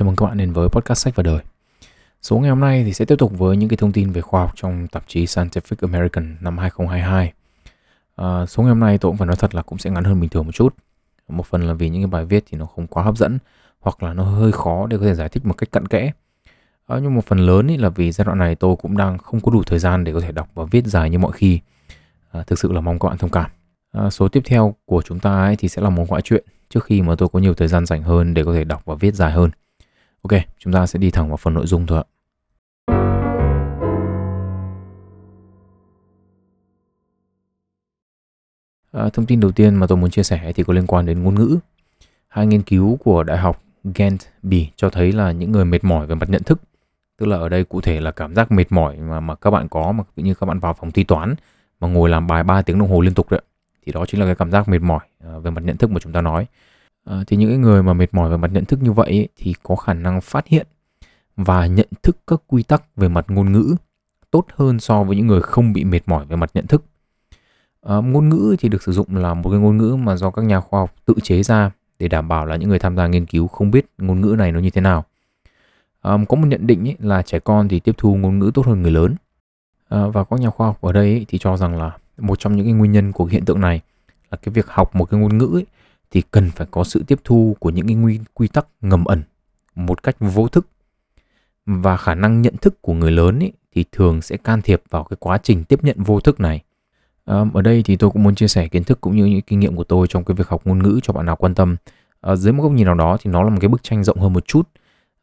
Chào mừng các bạn đến với podcast sách và đời. Số ngày hôm nay thì sẽ tiếp tục với những cái thông tin về khoa học trong tạp chí Scientific American năm 2022. À, số ngày hôm nay tôi cũng phải nói thật là cũng sẽ ngắn hơn bình thường một chút. Một phần là vì những cái bài viết thì nó không quá hấp dẫn hoặc là nó hơi khó để có thể giải thích một cách cặn kẽ. À, nhưng một phần lớn ý là vì giai đoạn này tôi cũng đang không có đủ thời gian để có thể đọc và viết dài như mọi khi. À, thực sự là mong các bạn thông cảm. À, số tiếp theo của chúng ta ấy thì sẽ là một ngoại truyện trước khi mà tôi có nhiều thời gian dành hơn để có thể đọc và viết dài hơn. Ok, chúng ta sẽ đi thẳng vào phần nội dung thôi ạ. À, thông tin đầu tiên mà tôi muốn chia sẻ thì có liên quan đến ngôn ngữ. Hai nghiên cứu của Đại học Ghent, Bỉ cho thấy là những người mệt mỏi về mặt nhận thức, tức là ở đây cụ thể là cảm giác mệt mỏi mà mà các bạn có mà như các bạn vào phòng thi toán mà ngồi làm bài 3 tiếng đồng hồ liên tục đấy thì đó chính là cái cảm giác mệt mỏi à, về mặt nhận thức mà chúng ta nói à, thì những người mà mệt mỏi về mặt nhận thức như vậy ấy, thì có khả năng phát hiện và nhận thức các quy tắc về mặt ngôn ngữ tốt hơn so với những người không bị mệt mỏi về mặt nhận thức. À, ngôn ngữ thì được sử dụng là một cái ngôn ngữ mà do các nhà khoa học tự chế ra để đảm bảo là những người tham gia nghiên cứu không biết ngôn ngữ này nó như thế nào. À, có một nhận định ấy là trẻ con thì tiếp thu ngôn ngữ tốt hơn người lớn. À, và các nhà khoa học ở đây ấy thì cho rằng là một trong những cái nguyên nhân của hiện tượng này là cái việc học một cái ngôn ngữ ấy, thì cần phải có sự tiếp thu của những cái quy, quy tắc ngầm ẩn một cách vô thức. Và khả năng nhận thức của người lớn ý, thì thường sẽ can thiệp vào cái quá trình tiếp nhận vô thức này. À, ở đây thì tôi cũng muốn chia sẻ kiến thức cũng như những kinh nghiệm của tôi trong cái việc học ngôn ngữ cho bạn nào quan tâm. À, dưới một góc nhìn nào đó thì nó là một cái bức tranh rộng hơn một chút.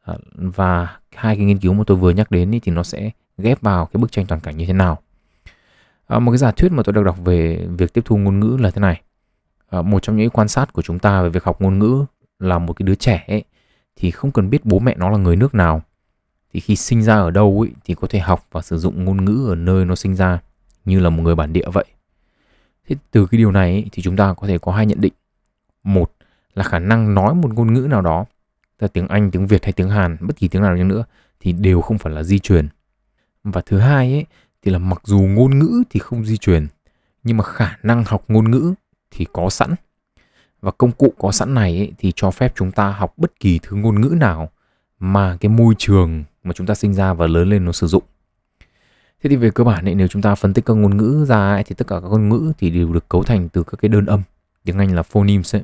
À, và hai cái nghiên cứu mà tôi vừa nhắc đến ý, thì nó sẽ ghép vào cái bức tranh toàn cảnh như thế nào. À, một cái giả thuyết mà tôi được đọc về việc tiếp thu ngôn ngữ là thế này à, một trong những quan sát của chúng ta về việc học ngôn ngữ là một cái đứa trẻ ấy, thì không cần biết bố mẹ nó là người nước nào. Thì khi sinh ra ở đâu ấy, thì có thể học và sử dụng ngôn ngữ ở nơi nó sinh ra như là một người bản địa vậy. Thế từ cái điều này ấy, thì chúng ta có thể có hai nhận định. Một là khả năng nói một ngôn ngữ nào đó là tiếng anh tiếng việt hay tiếng hàn bất kỳ tiếng nào nữa thì đều không phải là di truyền. Và thứ hai ấy thì là mặc dù ngôn ngữ thì không di truyền nhưng mà khả năng học ngôn ngữ thì có sẵn. Và công cụ có sẵn này ấy, thì cho phép chúng ta học bất kỳ thứ ngôn ngữ nào mà cái môi trường mà chúng ta sinh ra và lớn lên nó sử dụng. Thế thì về cơ bản ấy, nếu chúng ta phân tích các ngôn ngữ ra ấy, thì tất cả các ngôn ngữ thì đều được cấu thành từ các cái đơn âm. Tiếng anh là phonemes ấy.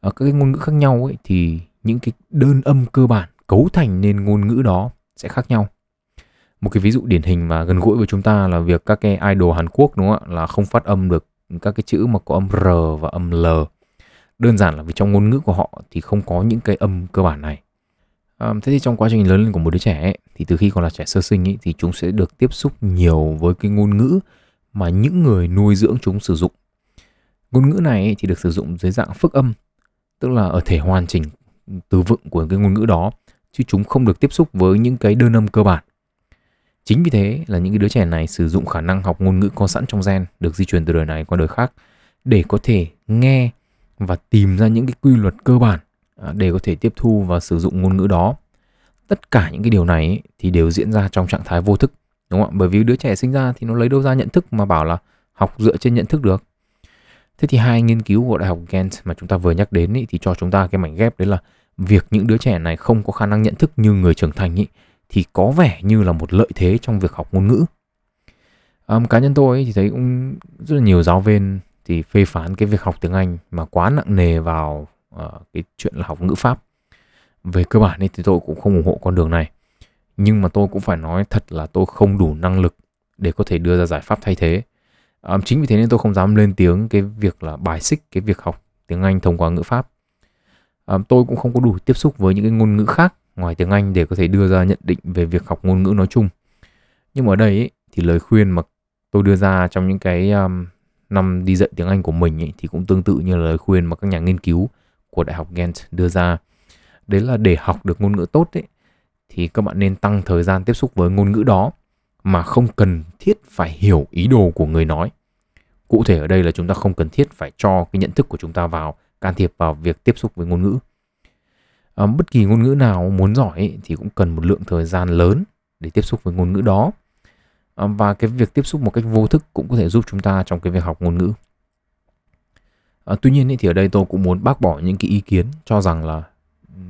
ở các cái ngôn ngữ khác nhau ấy thì những cái đơn âm cơ bản cấu thành nên ngôn ngữ đó sẽ khác nhau. Một cái ví dụ điển hình mà gần gũi với chúng ta là việc các cái idol Hàn Quốc đúng không ạ? Là không phát âm được các cái chữ mà có âm R và âm L. Đơn giản là vì trong ngôn ngữ của họ thì không có những cái âm cơ bản này. À, thế thì trong quá trình lớn lên của một đứa trẻ ấy, thì từ khi còn là trẻ sơ sinh ấy, thì chúng sẽ được tiếp xúc nhiều với cái ngôn ngữ mà những người nuôi dưỡng chúng sử dụng. Ngôn ngữ này ấy, thì được sử dụng dưới dạng phức âm tức là ở thể hoàn chỉnh từ vựng của cái ngôn ngữ đó chứ chúng không được tiếp xúc với những cái đơn âm cơ bản. Chính vì thế là những cái đứa trẻ này sử dụng khả năng học ngôn ngữ có sẵn trong gen được di truyền từ đời này qua đời khác để có thể nghe và tìm ra những cái quy luật cơ bản à, để có thể tiếp thu và sử dụng ngôn ngữ đó. Tất cả những cái điều này thì đều diễn ra trong trạng thái vô thức, đúng không ạ? Bởi vì đứa trẻ sinh ra thì nó lấy đâu ra nhận thức mà bảo là học dựa trên nhận thức được. Thế thì hai nghiên cứu của Đại học Ghent mà chúng ta vừa nhắc đến ý, thì cho chúng ta cái mảnh ghép đấy là việc những đứa trẻ này không có khả năng nhận thức như người trưởng thành ý, thì có vẻ như là một lợi thế trong việc học ngôn ngữ. Um, cá nhân tôi thì thấy cũng rất là nhiều giáo viên thì phê phán cái việc học tiếng Anh mà quá nặng nề vào uh, cái chuyện là học ngữ pháp. Về cơ bản thì tôi cũng không ủng hộ con đường này. Nhưng mà tôi cũng phải nói thật là tôi không đủ năng lực để có thể đưa ra giải pháp thay thế. Um, chính vì thế nên tôi không dám lên tiếng cái việc là bài xích cái việc học tiếng Anh thông qua ngữ pháp. Um, tôi cũng không có đủ tiếp xúc với những cái ngôn ngữ khác ngoài tiếng Anh để có thể đưa ra nhận định về việc học ngôn ngữ nói chung. Nhưng mà ở đây ấy, thì lời khuyên mà tôi đưa ra trong những cái um, năm đi dạy tiếng Anh của mình ấy, thì cũng tương tự như là lời khuyên mà các nhà nghiên cứu của Đại học Ghent đưa ra. Đấy là để học được ngôn ngữ tốt ấy, thì các bạn nên tăng thời gian tiếp xúc với ngôn ngữ đó mà không cần thiết phải hiểu ý đồ của người nói. Cụ thể ở đây là chúng ta không cần thiết phải cho cái nhận thức của chúng ta vào can thiệp vào việc tiếp xúc với ngôn ngữ à, bất kỳ ngôn ngữ nào muốn giỏi ấy, thì cũng cần một lượng thời gian lớn để tiếp xúc với ngôn ngữ đó à, và cái việc tiếp xúc một cách vô thức cũng có thể giúp chúng ta trong cái việc học ngôn ngữ à, tuy nhiên ấy, thì ở đây tôi cũng muốn bác bỏ những cái ý kiến cho rằng là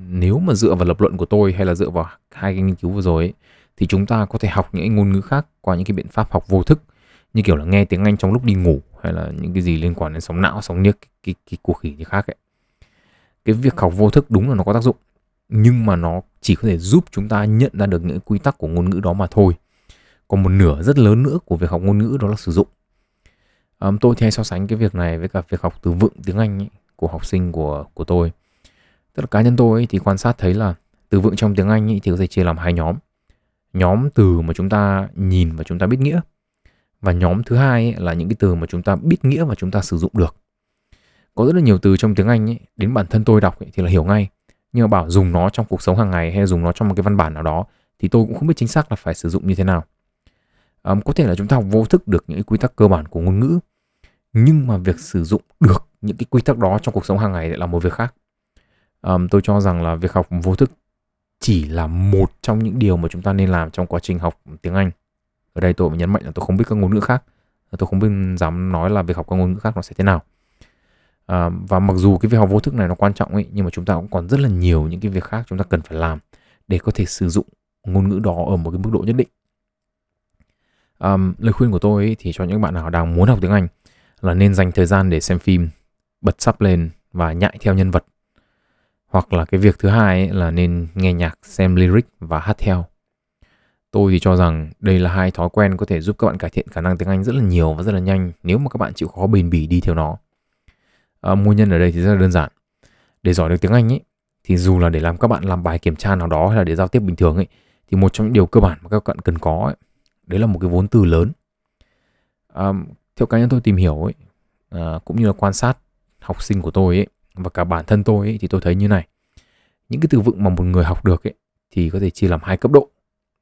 nếu mà dựa vào lập luận của tôi hay là dựa vào hai cái nghiên cứu vừa rồi ấy, thì chúng ta có thể học những ngôn ngữ khác qua những cái biện pháp học vô thức như kiểu là nghe tiếng Anh trong lúc đi ngủ hay là những cái gì liên quan đến sóng não, sóng niếc, cái, cái, cái cuộc khỉ như khác ấy. Cái việc học vô thức đúng là nó có tác dụng nhưng mà nó chỉ có thể giúp chúng ta nhận ra được những quy tắc của ngôn ngữ đó mà thôi. Còn một nửa rất lớn nữa của việc học ngôn ngữ đó là sử dụng. à, tôi thì hay so sánh cái việc này với cả việc học từ vựng tiếng Anh ấy, của học sinh của của tôi. Tức là cá nhân tôi ấy, thì quan sát thấy là từ vựng trong tiếng Anh ấy, thì có thể chia làm hai nhóm. Nhóm từ mà chúng ta nhìn và chúng ta biết nghĩa và nhóm thứ hai ấy, là những cái từ mà chúng ta biết nghĩa và chúng ta sử dụng được có rất là nhiều từ trong tiếng Anh ấy, đến bản thân tôi đọc ấy, thì là hiểu ngay. Nhưng mà bảo dùng nó trong cuộc sống hàng ngày hay dùng nó trong một cái văn bản nào đó thì tôi cũng không biết chính xác là phải sử dụng như thế nào. Um, có thể là chúng ta học vô thức được những quy tắc cơ bản của ngôn ngữ nhưng mà việc sử dụng được những cái quy tắc đó trong cuộc sống hàng ngày lại là một việc khác. Um, tôi cho rằng là việc học vô thức chỉ là một trong những điều mà chúng ta nên làm trong quá trình học tiếng Anh. Ở đây tôi nhấn mạnh là tôi không biết các ngôn ngữ khác tôi không biết dám nói là việc học các ngôn ngữ khác nó sẽ thế nào à, và mặc dù cái việc học vô thức này nó quan trọng ấy nhưng mà chúng ta cũng còn rất là nhiều những cái việc khác chúng ta cần phải làm để có thể sử dụng ngôn ngữ đó ở một cái mức độ nhất định. Um, lời khuyên của tôi ấy, thì cho những bạn nào đang muốn học tiếng Anh là nên dành thời gian để xem phim bật sắp lên và nhại theo nhân vật. Hoặc là cái việc thứ hai ấy là nên nghe nhạc xem lyric và hát theo. Tôi thì cho rằng đây là hai thói quen có thể giúp các bạn cải thiện khả năng tiếng Anh rất là nhiều và rất là nhanh nếu mà các bạn chịu khó bền bỉ đi theo nó. Ờ, à, nguyên nhân ở đây thì rất là đơn giản. Để giỏi được tiếng Anh ấy thì dù là để làm các bạn làm bài kiểm tra nào đó hay là để giao tiếp bình thường ấy thì một trong những điều cơ bản mà các bạn cần có ấy, đấy là một cái vốn từ lớn. À, theo cá nhân tôi tìm hiểu ấy à, cũng như là quan sát học sinh của tôi ấy và cả bản thân tôi ấy thì tôi thấy như này. Những cái từ vựng mà một người học được ấy thì có thể chia làm hai cấp độ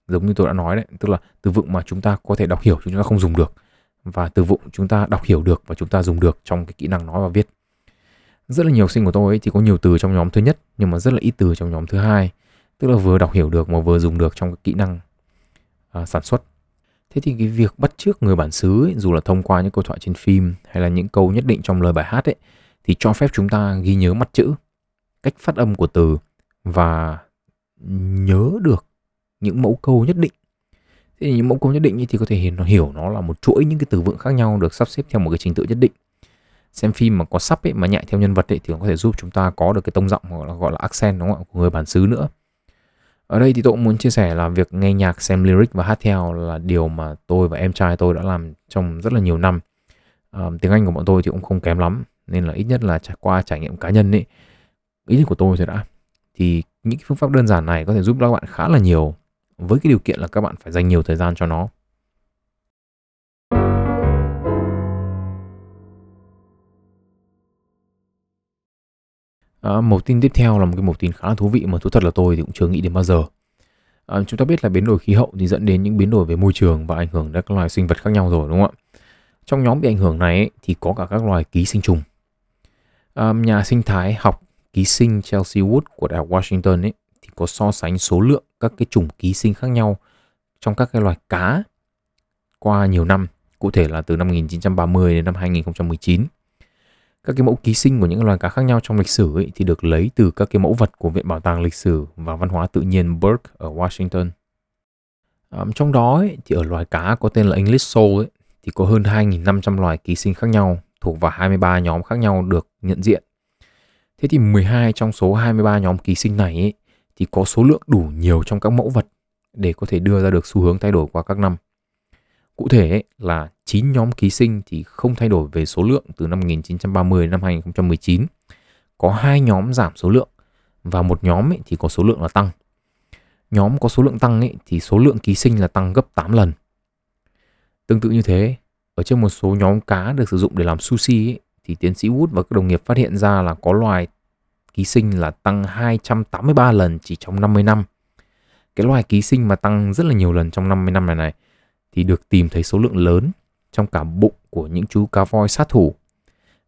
giống như tôi đã nói đấy tức là từ vựng mà chúng ta có thể đọc hiểu chúng ta không dùng được và từ vựng chúng ta đọc hiểu được và chúng ta dùng được trong cái kỹ năng nói và viết rất là nhiều sinh của tôi ấy thì có nhiều từ trong nhóm thứ nhất nhưng mà rất là ít từ trong nhóm thứ hai. Tức là vừa đọc hiểu được mà vừa dùng được trong cái kỹ năng à, sản xuất. Thế thì cái việc bắt chước người bản xứ ấy, dù là thông qua những câu thoại trên phim hay là những câu nhất định trong lời bài hát ấy thì cho phép chúng ta ghi nhớ mặt chữ cách phát âm của từ và nhớ được những mẫu câu nhất định. Thế thì những mẫu câu nhất định thì có thể nó hiểu nó là một chuỗi những cái từ vựng khác nhau được sắp xếp theo một cái trình tự nhất định xem phim mà có sắp ấy mà nhại theo nhân vật ấy thì nó có thể giúp chúng ta có được cái tông giọng gọi là gọi là accent đúng không ạ? Của người bản xứ nữa. Ở đây thì tôi cũng muốn chia sẻ là việc nghe nhạc xem lyric và hát theo là điều mà tôi và em trai tôi đã làm trong rất là nhiều năm. À, tiếng anh của bọn tôi thì cũng không kém lắm nên là ít nhất là trải qua trải nghiệm cá nhân ấy ý nhất của tôi rồi đã. Thì những cái phương pháp đơn giản này có thể giúp các bạn khá là nhiều với cái điều kiện là các bạn phải dành nhiều thời gian cho nó. À, một tin tiếp theo là một cái một tin khá là thú vị mà thú thật là tôi thì cũng chưa nghĩ đến bao giờ. À, chúng ta biết là biến đổi khí hậu thì dẫn đến những biến đổi về môi trường và ảnh hưởng đến các loài sinh vật khác nhau rồi đúng không ạ? Trong nhóm bị ảnh hưởng này thì có cả các loài ký sinh trùng. À, nhà sinh thái học ký sinh Chelsea Wood của Đại học Washington ấy thì có so sánh số lượng các cái chủng ký sinh khác nhau trong các cái loài cá qua nhiều năm, cụ thể là từ năm 1930 đến năm 2019. Các cái mẫu ký sinh của những loài cá khác nhau trong lịch sử ấy, thì được lấy từ các cái mẫu vật của Viện Bảo tàng Lịch sử và Văn hóa Tự nhiên Burke ở Washington. À, trong đó ấy, thì ở loài cá có tên là English sole ấy, thì có hơn 2.500 loài ký sinh khác nhau thuộc vào 23 nhóm khác nhau được nhận diện. Thế thì 12 trong số 23 nhóm ký sinh này ấy, thì có số lượng đủ nhiều trong các mẫu vật để có thể đưa ra được xu hướng thay đổi qua các năm. Cụ thể ấy, là 9 nhóm ký sinh thì không thay đổi về số lượng từ năm 1930 đến năm 2019. Có hai nhóm giảm số lượng và một nhóm ấy thì có số lượng là tăng. Nhóm có số lượng tăng ấy thì số lượng ký sinh là tăng gấp 8 lần. Tương tự như thế, ở trên một số nhóm cá được sử dụng để làm sushi ấy, thì tiến sĩ Wood và các đồng nghiệp phát hiện ra là có loài ký sinh là tăng 283 lần chỉ trong 50 năm. Cái loài ký sinh mà tăng rất là nhiều lần trong 50 năm này này thì được tìm thấy số lượng lớn trong cả bụng của những chú cá voi sát thủ.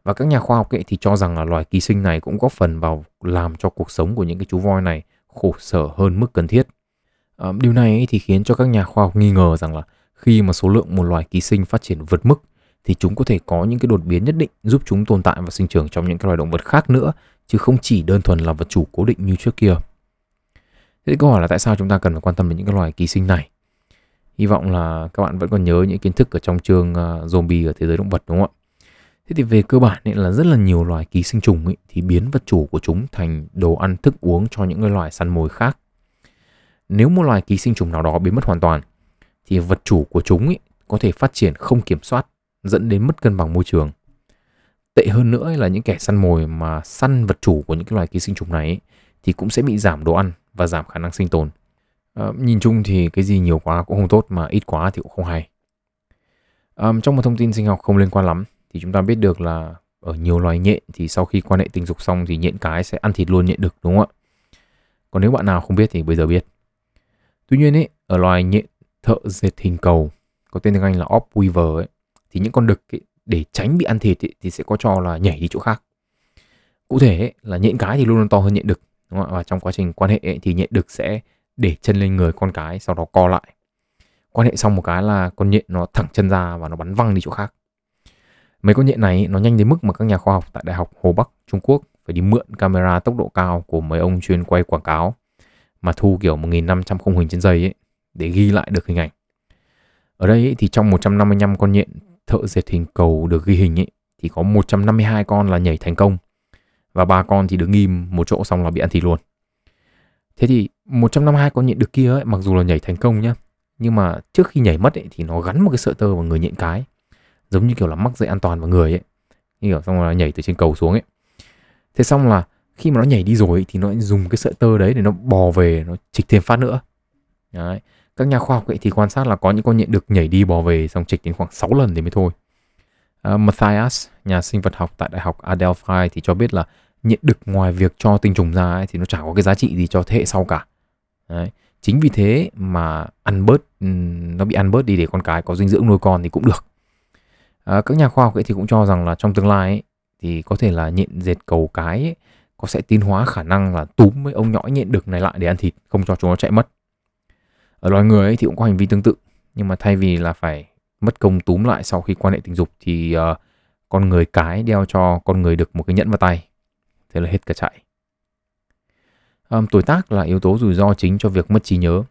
Và các nhà khoa học ấy thì cho rằng là loài ký sinh này cũng góp phần vào làm cho cuộc sống của những cái chú voi này khổ sở hơn mức cần thiết. À, điều này thì khiến cho các nhà khoa học nghi ngờ rằng là khi mà số lượng một loài ký sinh phát triển vượt mức thì chúng có thể có những cái đột biến nhất định giúp chúng tồn tại và sinh trưởng trong những cái loài động vật khác nữa chứ không chỉ đơn thuần là vật chủ cố định như trước kia. Thế thì câu hỏi là tại sao chúng ta cần phải quan tâm đến những cái loài ký sinh này? Hy vọng là các bạn vẫn còn nhớ những kiến thức ở trong chương uh, zombie ở thế giới động vật đúng không ạ? Thế thì về cơ bản ấy là rất là nhiều loài ký sinh trùng ấy, thì biến vật chủ của chúng thành đồ ăn thức uống cho những loài săn mồi khác. Nếu một loài ký sinh trùng nào đó biến mất hoàn toàn thì vật chủ của chúng ấy có thể phát triển không kiểm soát dẫn đến mất cân bằng môi trường. Tệ hơn nữa là những kẻ săn mồi mà săn vật chủ của những cái loài ký sinh trùng này ấy, thì cũng sẽ bị giảm đồ ăn và giảm khả năng sinh tồn. À, nhìn chung thì cái gì nhiều quá cũng không tốt mà ít quá thì cũng không hay. À, trong một thông tin sinh học không liên quan lắm thì chúng ta biết được là ở nhiều loài nhện thì sau khi quan hệ tình dục xong thì nhện cái sẽ ăn thịt luôn nhện đực đúng không ạ? Còn nếu bạn nào không biết thì bây giờ biết. Tuy nhiên ấy, ở loài nhện thợ dệt hình cầu có tên tiếng Anh là op Weaver ấy, thì những con đực ấy, để tránh bị ăn thịt ấy, thì sẽ có cho là nhảy đi chỗ khác. Cụ thể ấy, là nhện cái thì luôn luôn to hơn nhện đực đúng không? và trong quá trình quan hệ ấy, thì nhện đực sẽ để chân lên người con cái sau đó co lại. Quan hệ xong một cái là con nhện nó thẳng chân ra và nó bắn văng đi chỗ khác. Mấy con nhện này nó nhanh đến mức mà các nhà khoa học tại Đại học Hồ Bắc, Trung Quốc phải đi mượn camera tốc độ cao của mấy ông chuyên quay quảng cáo mà thu kiểu 1.500 khung hình trên giây ấy để ghi lại được hình ảnh. Ở đây ấy, thì trong 155 con nhện thợ dệt hình cầu được ghi hình ấy, thì có 152 con là nhảy thành công và ba con thì đứng im một chỗ xong là bị ăn thịt luôn. Thế thì 152 con nhện được kia ấy, mặc dù là nhảy thành công nhá, nhưng mà trước khi nhảy mất ấy, thì nó gắn một cái sợi tơ vào người nhện cái giống như kiểu là mắc dây an toàn vào người ấy. Như kiểu xong là nhảy từ trên cầu xuống ấy. Thế xong là khi mà nó nhảy đi rồi thì nó dùng cái sợi tơ đấy để nó bò về nó trịch thêm phát nữa. Đấy. các nhà khoa học ấy thì quan sát là có những con nhện được nhảy đi bò về xong trịch đến khoảng 6 lần thì mới thôi. Uh, Matthias nhà sinh vật học tại đại học Adelphi thì cho biết là nhện đực ngoài việc cho tinh trùng ra ấy, thì nó chả có cái giá trị gì cho thế hệ sau cả đấy. chính vì thế mà ăn bớt ừ, nó bị ăn bớt đi để con cái có dinh dưỡng nuôi con thì cũng được. À, các nhà khoa học ấy thì cũng cho rằng là trong tương lai ấy, thì có thể là nhện dệt cầu cái ấy, có sẽ tiến hóa khả năng là túm mấy ông nhõi nhện đực này lại để ăn thịt không cho chúng nó chạy mất. Ở loài người ấy thì cũng có hành vi tương tự nhưng mà thay vì là phải mất công túm lại sau khi quan hệ tình dục thì uh, con người cái đeo cho con người được một cái nhẫn vào tay thế là hết cả chạy um, tuổi tác là yếu tố rủi ro chính cho việc mất trí nhớ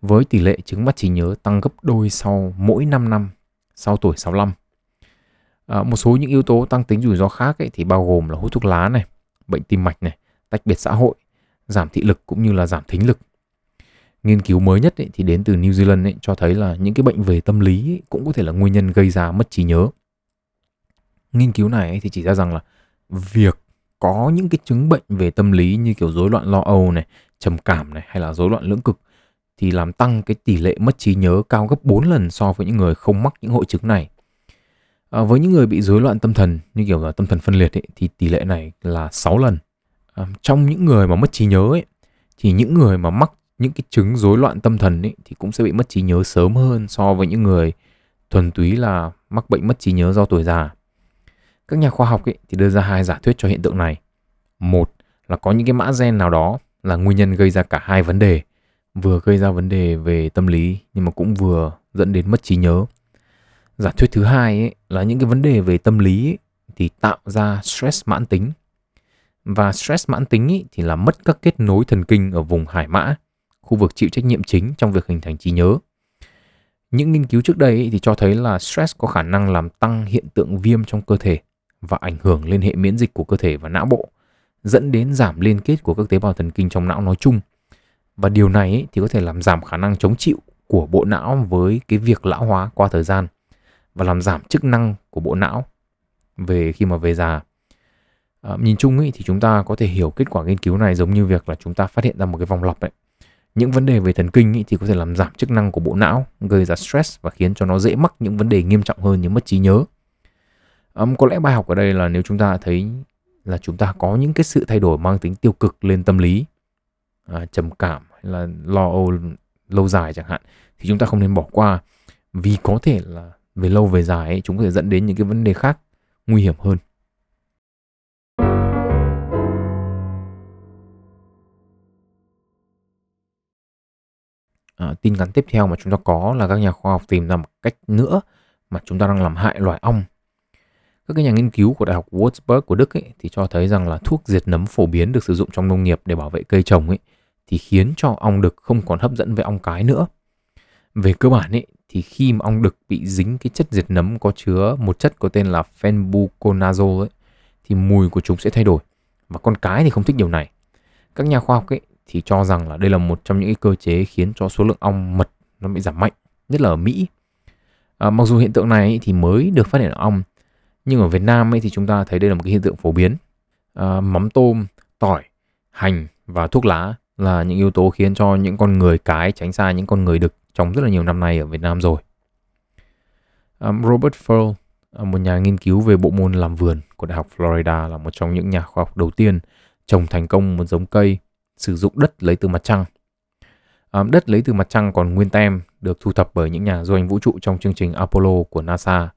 với tỷ lệ chứng mất trí nhớ tăng gấp đôi sau mỗi 5 năm sau tuổi 65 À, ờ, một số những yếu tố tăng tính rủi ro khác ấy, thì bao gồm là hút thuốc lá này, bệnh tim mạch này, tách biệt xã hội, giảm thị lực cũng như là giảm thính lực. Nghiên cứu mới nhất ấy, thì đến từ New Zealand ấy, cho thấy là những cái bệnh về tâm lý ấy, cũng có thể là nguyên nhân gây ra mất trí nhớ. Nghiên cứu này ấy, thì chỉ ra rằng là việc có những cái chứng bệnh về tâm lý như kiểu rối loạn lo âu này, trầm cảm này hay là rối loạn lưỡng cực thì làm tăng cái tỷ lệ mất trí nhớ cao gấp 4 lần so với những người không mắc những hội chứng này. À, với những người bị rối loạn tâm thần như kiểu là tâm thần phân liệt ấy, thì tỷ lệ này là 6 lần. À, trong những người mà mất trí nhớ ấy, thì những người mà mắc những cái chứng rối loạn tâm thần ấy, thì cũng sẽ bị mất trí nhớ sớm hơn so với những người thuần túy là mắc bệnh mất trí nhớ do tuổi già. Các nhà khoa học ấy, thì đưa ra hai giả thuyết cho hiện tượng này. Một là có những cái mã gen nào đó là nguyên nhân gây ra cả hai vấn đề, vừa gây ra vấn đề về tâm lý nhưng mà cũng vừa dẫn đến mất trí nhớ. Giả thuyết thứ hai ấy, là những cái vấn đề về tâm lý ấy, thì tạo ra stress mãn tính. Và stress mãn tính ấy, thì là mất các kết nối thần kinh ở vùng hải mã khu vực chịu trách nhiệm chính trong việc hình thành trí nhớ. Những nghiên cứu trước đây ấy, thì cho thấy là stress có khả năng làm tăng hiện tượng viêm trong cơ thể và ảnh hưởng lên hệ miễn dịch của cơ thể và não bộ dẫn đến giảm liên kết của các tế bào thần kinh trong não nói chung và điều này ấy, thì có thể làm giảm khả năng chống chịu của bộ não với cái việc lão hóa qua thời gian và làm giảm chức năng của bộ não về khi mà về già. À, nhìn chung ý, thì chúng ta có thể hiểu kết quả nghiên cứu này giống như việc là chúng ta phát hiện ra một cái vòng lặp ấy. Những vấn đề về thần kinh ý, thì có thể làm giảm chức năng của bộ não, gây ra stress và khiến cho nó dễ mắc những vấn đề nghiêm trọng hơn như mất trí nhớ. Um, có lẽ bài học ở đây là nếu chúng ta thấy là chúng ta có những cái sự thay đổi mang tính tiêu cực lên tâm lý, à, trầm cảm hay là lo âu lâu dài chẳng hạn thì chúng ta không nên bỏ qua. Vì có thể là về lâu về dài ấy, chúng có thể dẫn đến những cái vấn đề khác nguy hiểm hơn. À, tin nhắn tiếp theo mà chúng ta có là các nhà khoa học tìm ra một cách nữa mà chúng ta đang làm hại loài ong. Các cái nhà nghiên cứu của Đại học Würzburg của Đức ấy, thì cho thấy rằng là thuốc diệt nấm phổ biến được sử dụng trong nông nghiệp để bảo vệ cây trồng ấy, thì khiến cho ong đực không còn hấp dẫn với ong cái nữa. Về cơ bản ấy, thì khi mà ong đực bị dính cái chất diệt nấm có chứa một chất có tên là fenbuconazole ấy, thì mùi của chúng sẽ thay đổi và con cái thì không thích điều này. Các nhà khoa học ấy thì cho rằng là đây là một trong những cái cơ chế khiến cho số lượng ong mật nó bị giảm mạnh, nhất là ở Mỹ. À, mặc dù hiện tượng này thì mới được phát hiện ở ong, nhưng ở Việt Nam ấy thì chúng ta thấy đây là một cái hiện tượng phổ biến. À, mắm tôm, tỏi, hành và thuốc lá là những yếu tố khiến cho những con người cái tránh xa những con người đực trong rất là nhiều năm nay ở Việt Nam rồi. Um, Robert Furl, à, một nhà nghiên cứu về bộ môn làm vườn của Đại học Florida là một trong những nhà khoa học đầu tiên trồng thành công một giống cây sử dụng đất lấy từ mặt trăng. À, đất lấy từ mặt trăng còn nguyên tem được thu thập bởi những nhà du hành vũ trụ trong chương trình Apollo của NASA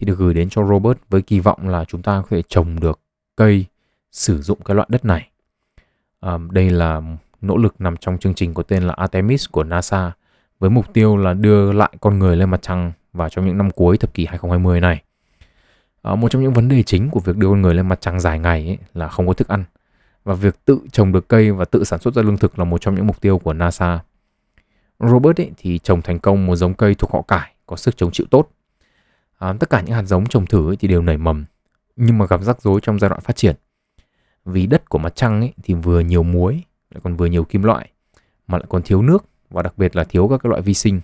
thì được gửi đến cho Robert với kỳ vọng là chúng ta có thể trồng được cây sử dụng cái loại đất này. À, đây là nỗ lực nằm trong chương trình có tên là Artemis của NASA với mục tiêu là đưa lại con người lên mặt trăng vào trong những năm cuối thập kỷ 2020 này. À, một trong những vấn đề chính của việc đưa con người lên mặt trăng dài ngày ấy là không có thức ăn và việc tự trồng được cây và tự sản xuất ra lương thực là một trong những mục tiêu của NASA. Robert ấy thì trồng thành công một giống cây thuộc họ cải có sức chống chịu tốt. À, tất cả những hạt giống trồng thử ấy thì đều nảy mầm nhưng mà gặp rắc rối trong giai đoạn phát triển. Vì đất của mặt trăng ấy thì vừa nhiều muối lại còn vừa nhiều kim loại mà lại còn thiếu nước và đặc biệt là thiếu các cái loại vi sinh.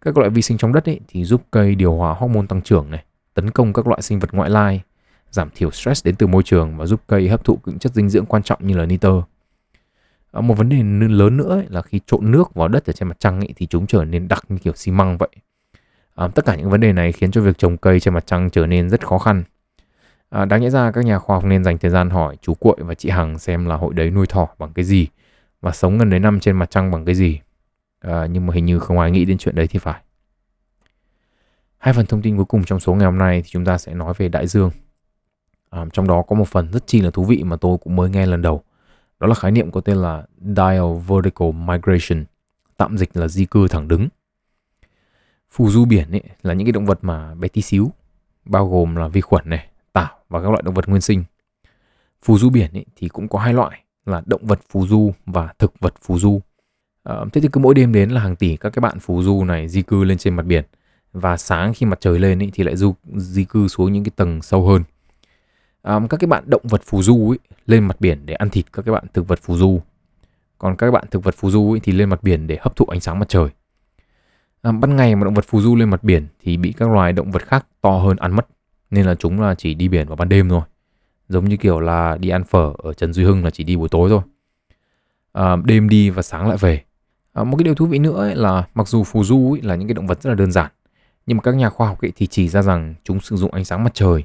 Các loại vi sinh trong đất ấy thì giúp cây điều hòa hormone tăng trưởng này, tấn công các loại sinh vật ngoại lai, giảm thiểu stress đến từ môi trường và giúp cây hấp thụ những chất dinh dưỡng quan trọng như là nitơ. À, một vấn đề lớn nữa ấy là khi trộn nước vào đất ở trên mặt trăng ấy, thì chúng trở nên đặc như kiểu xi măng vậy. À, tất cả những vấn đề này khiến cho việc trồng cây trên mặt trăng trở nên rất khó khăn. À, đáng nhẽ ra các nhà khoa học nên dành thời gian hỏi chú Cuội và chị Hằng xem là hội đấy nuôi thỏ bằng cái gì và sống gần đấy năm trên mặt trăng bằng cái gì. À, nhưng mà hình như không ai nghĩ đến chuyện đấy thì phải. Hai phần thông tin cuối cùng trong số ngày hôm nay thì chúng ta sẽ nói về đại dương. À, trong đó có một phần rất chi là thú vị mà tôi cũng mới nghe lần đầu. Đó là khái niệm có tên là Dial Vertical Migration, tạm dịch là di cư thẳng đứng. Phù du biển ấy là những cái động vật mà bé tí xíu, bao gồm là vi khuẩn này, tảo và các loại động vật nguyên sinh. Phù du biển ấy thì cũng có hai loại là động vật phù du và thực vật phù du. À, thế thì cứ mỗi đêm đến là hàng tỷ các cái bạn phù du này di cư lên trên mặt biển và sáng khi mặt trời lên ấy, thì lại du di cư xuống những cái tầng sâu hơn. À, các cái bạn động vật phù du ấy, lên mặt biển để ăn thịt các cái bạn thực vật phù du. Còn các bạn thực vật phù du ấy, thì lên mặt biển để hấp thụ ánh sáng mặt trời. À, ban ngày mà động vật phù du lên mặt biển thì bị các loài động vật khác to hơn ăn mất nên là chúng là chỉ đi biển vào ban đêm thôi. Giống như kiểu là đi ăn phở ở Trần Duy Hưng là chỉ đi buổi tối thôi. À, đêm đi và sáng lại về. À, một cái điều thú vị nữa ấy là mặc dù phù du ấy là những cái động vật rất là đơn giản nhưng mà các nhà khoa học ấy thì chỉ ra rằng chúng sử dụng ánh sáng mặt trời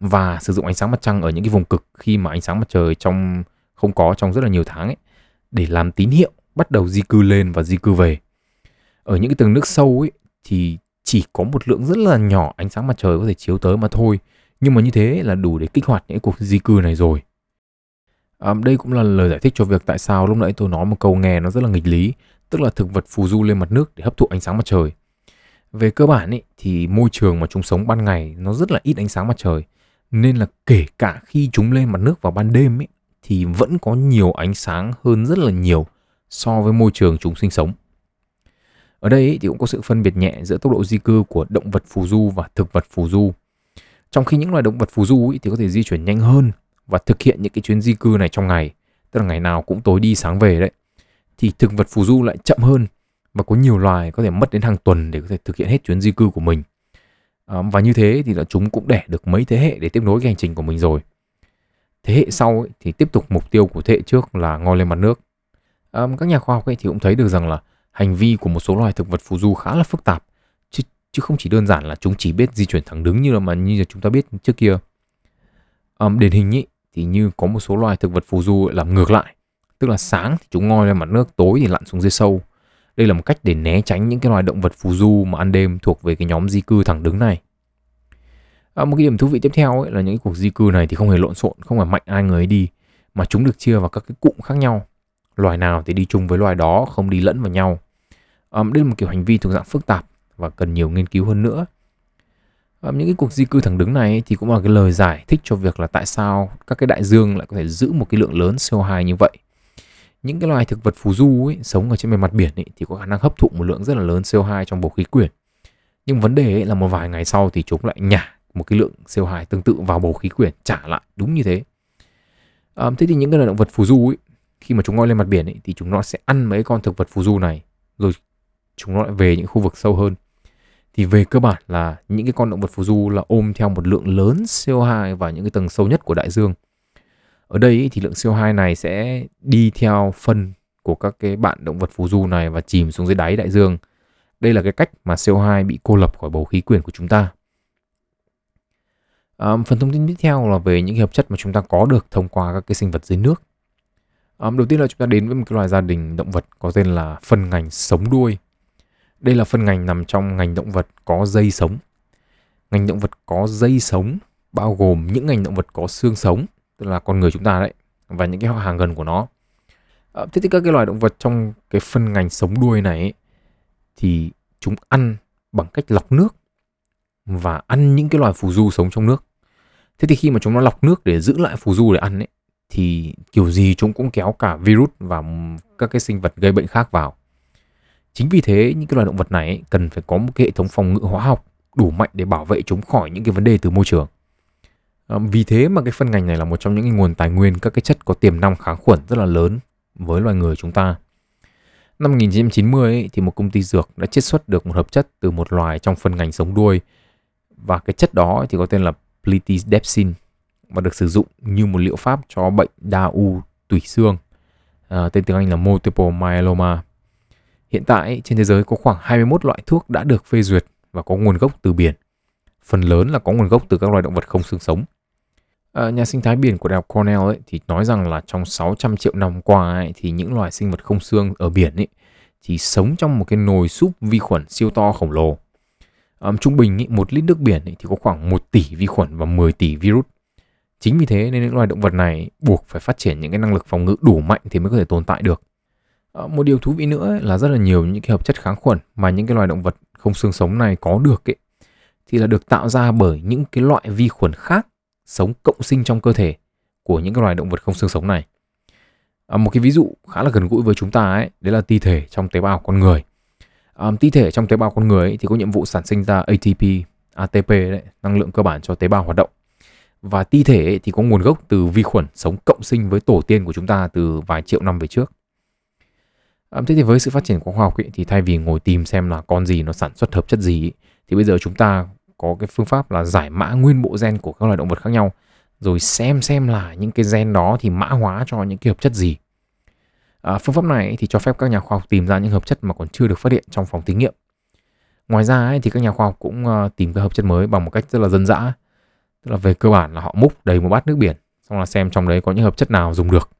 và sử dụng ánh sáng mặt trăng ở những cái vùng cực khi mà ánh sáng mặt trời trong không có trong rất là nhiều tháng ấy để làm tín hiệu bắt đầu di cư lên và di cư về ở những cái tầng nước sâu ấy thì chỉ có một lượng rất là nhỏ ánh sáng mặt trời có thể chiếu tới mà thôi. Nhưng mà như thế là đủ để kích hoạt những cuộc di cư này rồi. À, đây cũng là lời giải thích cho việc tại sao lúc nãy tôi nói một câu nghe nó rất là nghịch lý tức là thực vật phù du lên mặt nước để hấp thụ ánh sáng mặt trời. Về cơ bản ấy thì môi trường mà chúng sống ban ngày nó rất là ít ánh sáng mặt trời nên là kể cả khi chúng lên mặt nước vào ban đêm ấy thì vẫn có nhiều ánh sáng hơn rất là nhiều so với môi trường chúng sinh sống ở đây thì cũng có sự phân biệt nhẹ giữa tốc độ di cư của động vật phù du và thực vật phù du. Trong khi những loài động vật phù du thì có thể di chuyển nhanh hơn và thực hiện những cái chuyến di cư này trong ngày, tức là ngày nào cũng tối đi sáng về đấy. Thì thực vật phù du lại chậm hơn và có nhiều loài có thể mất đến hàng tuần để có thể thực hiện hết chuyến di cư của mình. À, và như thế thì là chúng cũng đẻ được mấy thế hệ để tiếp nối cái hành trình của mình rồi. Thế hệ sau ấy, thì tiếp tục mục tiêu của thế hệ trước là ngoi lên mặt nước. À, các nhà khoa học ấy thì cũng thấy được rằng là hành vi của một số loài thực vật phù du khá là phức tạp chứ chứ không chỉ đơn giản là chúng chỉ biết di chuyển thẳng đứng như là mà như là chúng ta biết trước kia. Um, điển hình ý, thì như có một số loài thực vật phù du làm ngược lại tức là sáng thì chúng ngoi lên mặt nước tối thì lặn xuống dưới sâu. Đây là một cách để né tránh những cái loài động vật phù du mà ăn đêm thuộc về cái nhóm di cư thẳng đứng này. À, một cái điểm thú vị tiếp theo ấy là những cái cuộc di cư này thì không hề lộn xộn không phải mạnh ai người ấy đi mà chúng được chia vào các cái cụm khác nhau loài nào thì đi chung với loài đó không đi lẫn vào nhau um, đây là một kiểu hành vi thuộc dạng phức tạp và cần nhiều nghiên cứu hơn nữa À, những cái cuộc di cư thẳng đứng này thì cũng là cái lời giải thích cho việc là tại sao các cái đại dương lại có thể giữ một cái lượng lớn CO2 như vậy. Những cái loài thực vật phù du ấy, sống ở trên bề mặt biển ấy, thì có khả năng hấp thụ một lượng rất là lớn CO2 trong bầu khí quyển. Nhưng vấn đề ấy là một vài ngày sau thì chúng lại nhả một cái lượng CO2 tương tự vào bầu khí quyển trả lại đúng như thế. À, thế thì những cái loài động vật phù du ấy, khi mà chúng ngoi lên mặt biển ấy, thì chúng nó sẽ ăn mấy con thực vật phù du này rồi chúng nó lại về những khu vực sâu hơn thì về cơ bản là những cái con động vật phù du là ôm theo một lượng lớn CO2 vào những cái tầng sâu nhất của đại dương. Ở đây thì lượng CO2 này sẽ đi theo phân của các cái bạn động vật phù du này và chìm xuống dưới đáy đại dương. Đây là cái cách mà CO2 bị cô lập khỏi bầu khí quyển của chúng ta. À, phần thông tin tiếp theo là về những hợp chất mà chúng ta có được thông qua các cái sinh vật dưới nước. Um, đầu tiên là chúng ta đến với một cái loài gia đình động vật có tên là phân ngành sống đuôi đây là phân ngành nằm trong ngành động vật có dây sống. Ngành động vật có dây sống bao gồm những ngành động vật có xương sống, tức là con người chúng ta đấy, và những cái họ hàng gần của nó. À, thế thì các cái loài động vật trong cái phân ngành sống đuôi này ấy, thì chúng ăn bằng cách lọc nước và ăn những cái loài phù du sống trong nước. Thế thì khi mà chúng nó lọc nước để giữ lại phù du để ăn ấy, thì kiểu gì chúng cũng kéo cả virus và các cái sinh vật gây bệnh khác vào. Chính vì thế những cái loài động vật này cần phải có một cái hệ thống phòng ngự hóa học đủ mạnh để bảo vệ chúng khỏi những cái vấn đề từ môi trường. À, vì thế mà cái phân ngành này là một trong những cái nguồn tài nguyên các cái chất có tiềm năng kháng khuẩn rất là lớn với loài người chúng ta. Năm 1990 ấy, thì một công ty dược đã chiết xuất được một hợp chất từ một loài trong phân ngành sống đuôi và cái chất đó thì có tên là plitidepsin và được sử dụng như một liệu pháp cho bệnh đa u tủy xương. À, tên tiếng Anh là multiple myeloma. Hiện tại trên thế giới có khoảng 21 loại thuốc đã được phê duyệt và có nguồn gốc từ biển. Phần lớn là có nguồn gốc từ các loài động vật không xương sống. À, nhà sinh thái biển của Đại học Cornell ấy, thì nói rằng là trong 600 triệu năm qua ấy, thì những loài sinh vật không xương ở biển ấy, thì sống trong một cái nồi súp vi khuẩn siêu to khổng lồ. À, trung bình ấy, một lít nước biển ấy, thì có khoảng 1 tỷ vi khuẩn và 10 tỷ virus. Chính vì thế nên những loài động vật này buộc phải phát triển những cái năng lực phòng ngự đủ mạnh thì mới có thể tồn tại được. Ờ, một điều thú vị nữa là rất là nhiều những cái hợp chất kháng khuẩn mà những cái loài động vật không xương sống này có được ấy thì là được tạo ra bởi những cái loại vi khuẩn khác sống cộng sinh trong cơ thể của những cái loài động vật không xương sống này. À, một cái ví dụ khá là gần gũi với chúng ta ấy, đấy là ti thể trong tế bào con người. À, ti thể trong tế bào con người ấy, thì có nhiệm vụ sản sinh ra ATP, ATP đấy, năng lượng cơ bản cho tế bào hoạt động. Và ti thể ấy, thì có nguồn gốc từ vi khuẩn sống cộng sinh với tổ tiên của chúng ta từ vài triệu năm về trước. À, thế thì với sự phát triển của khoa học ấy, thì thay vì ngồi tìm xem là con gì nó sản xuất hợp chất gì ấy, thì bây giờ chúng ta có cái phương pháp là giải mã nguyên bộ gen của các loài động vật khác nhau rồi xem xem là những cái gen đó thì mã hóa cho những cái hợp chất gì. À, phương pháp này thì cho phép các nhà khoa học tìm ra những hợp chất mà còn chưa được phát hiện trong phòng thí nghiệm. Ngoài ra ấy, thì các nhà khoa học cũng ờ, tìm các hợp chất mới bằng một cách rất là dân dã. Tức là về cơ bản là họ múc đầy một bát nước biển xong là xem trong đấy có những hợp chất nào dùng được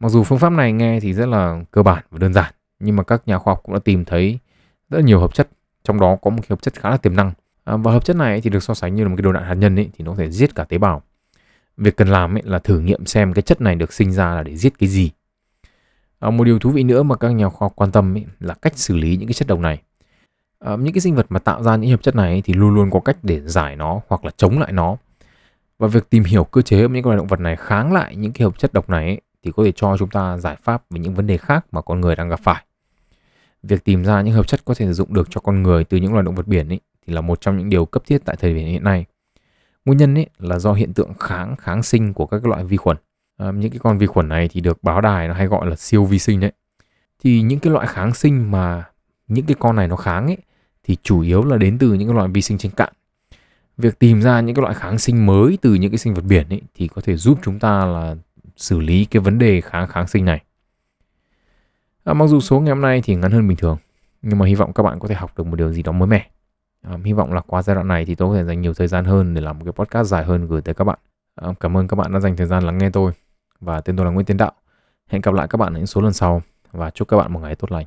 Mặc dù phương pháp này nghe thì rất là cơ bản và đơn giản, nhưng mà các nhà khoa học cũng đã tìm thấy rất nhiều hợp chất, trong đó có một cái hợp chất khá là tiềm năng. À, và hợp chất này thì được so sánh như là một cái đồ đạn hạt nhân ấy, thì nó có thể giết cả tế bào. Việc cần làm ấy là thử nghiệm xem cái chất này được sinh ra là để giết cái gì. À, một điều thú vị nữa mà các nhà khoa học quan tâm ấy là cách xử lý những cái chất độc này. Ờ, những cái sinh vật mà tạo ra những hợp chất này thì luôn luôn có cách để giải nó hoặc là chống lại nó. Và việc tìm hiểu cơ chế của những loài động vật này kháng lại những cái hợp chất độc này ấy, thì có thể cho chúng ta giải pháp về những vấn đề khác mà con người đang gặp phải. Việc tìm ra những hợp chất có thể sử dụng được cho con người từ những loài động vật biển ấy, thì là một trong những điều cấp thiết tại thời điểm hiện nay. Nguyên nhân ấy là do hiện tượng kháng kháng sinh của các loại vi khuẩn. À, những cái con vi khuẩn này thì được báo đài nó hay gọi là siêu vi sinh đấy. Thì những cái loại kháng sinh mà những cái con này nó kháng ấy thì chủ yếu là đến từ những cái loại vi sinh trên cạn. Việc tìm ra những cái loại kháng sinh mới từ những cái sinh vật biển ấy thì có thể giúp chúng ta là xử lý cái vấn đề kháng kháng sinh này. À, mặc dù số ngày hôm nay thì ngắn hơn bình thường, nhưng mà hy vọng các bạn có thể học được một điều gì đó mới mẻ. À, hy vọng là qua giai đoạn này thì tôi có thể dành nhiều thời gian hơn để làm một cái podcast dài hơn gửi tới các bạn. À, cảm ơn các bạn đã dành thời gian lắng nghe tôi và tên tôi là Nguyễn Tiến Đạo. Hẹn gặp lại các bạn ở những số lần sau và chúc các bạn một ngày tốt lành.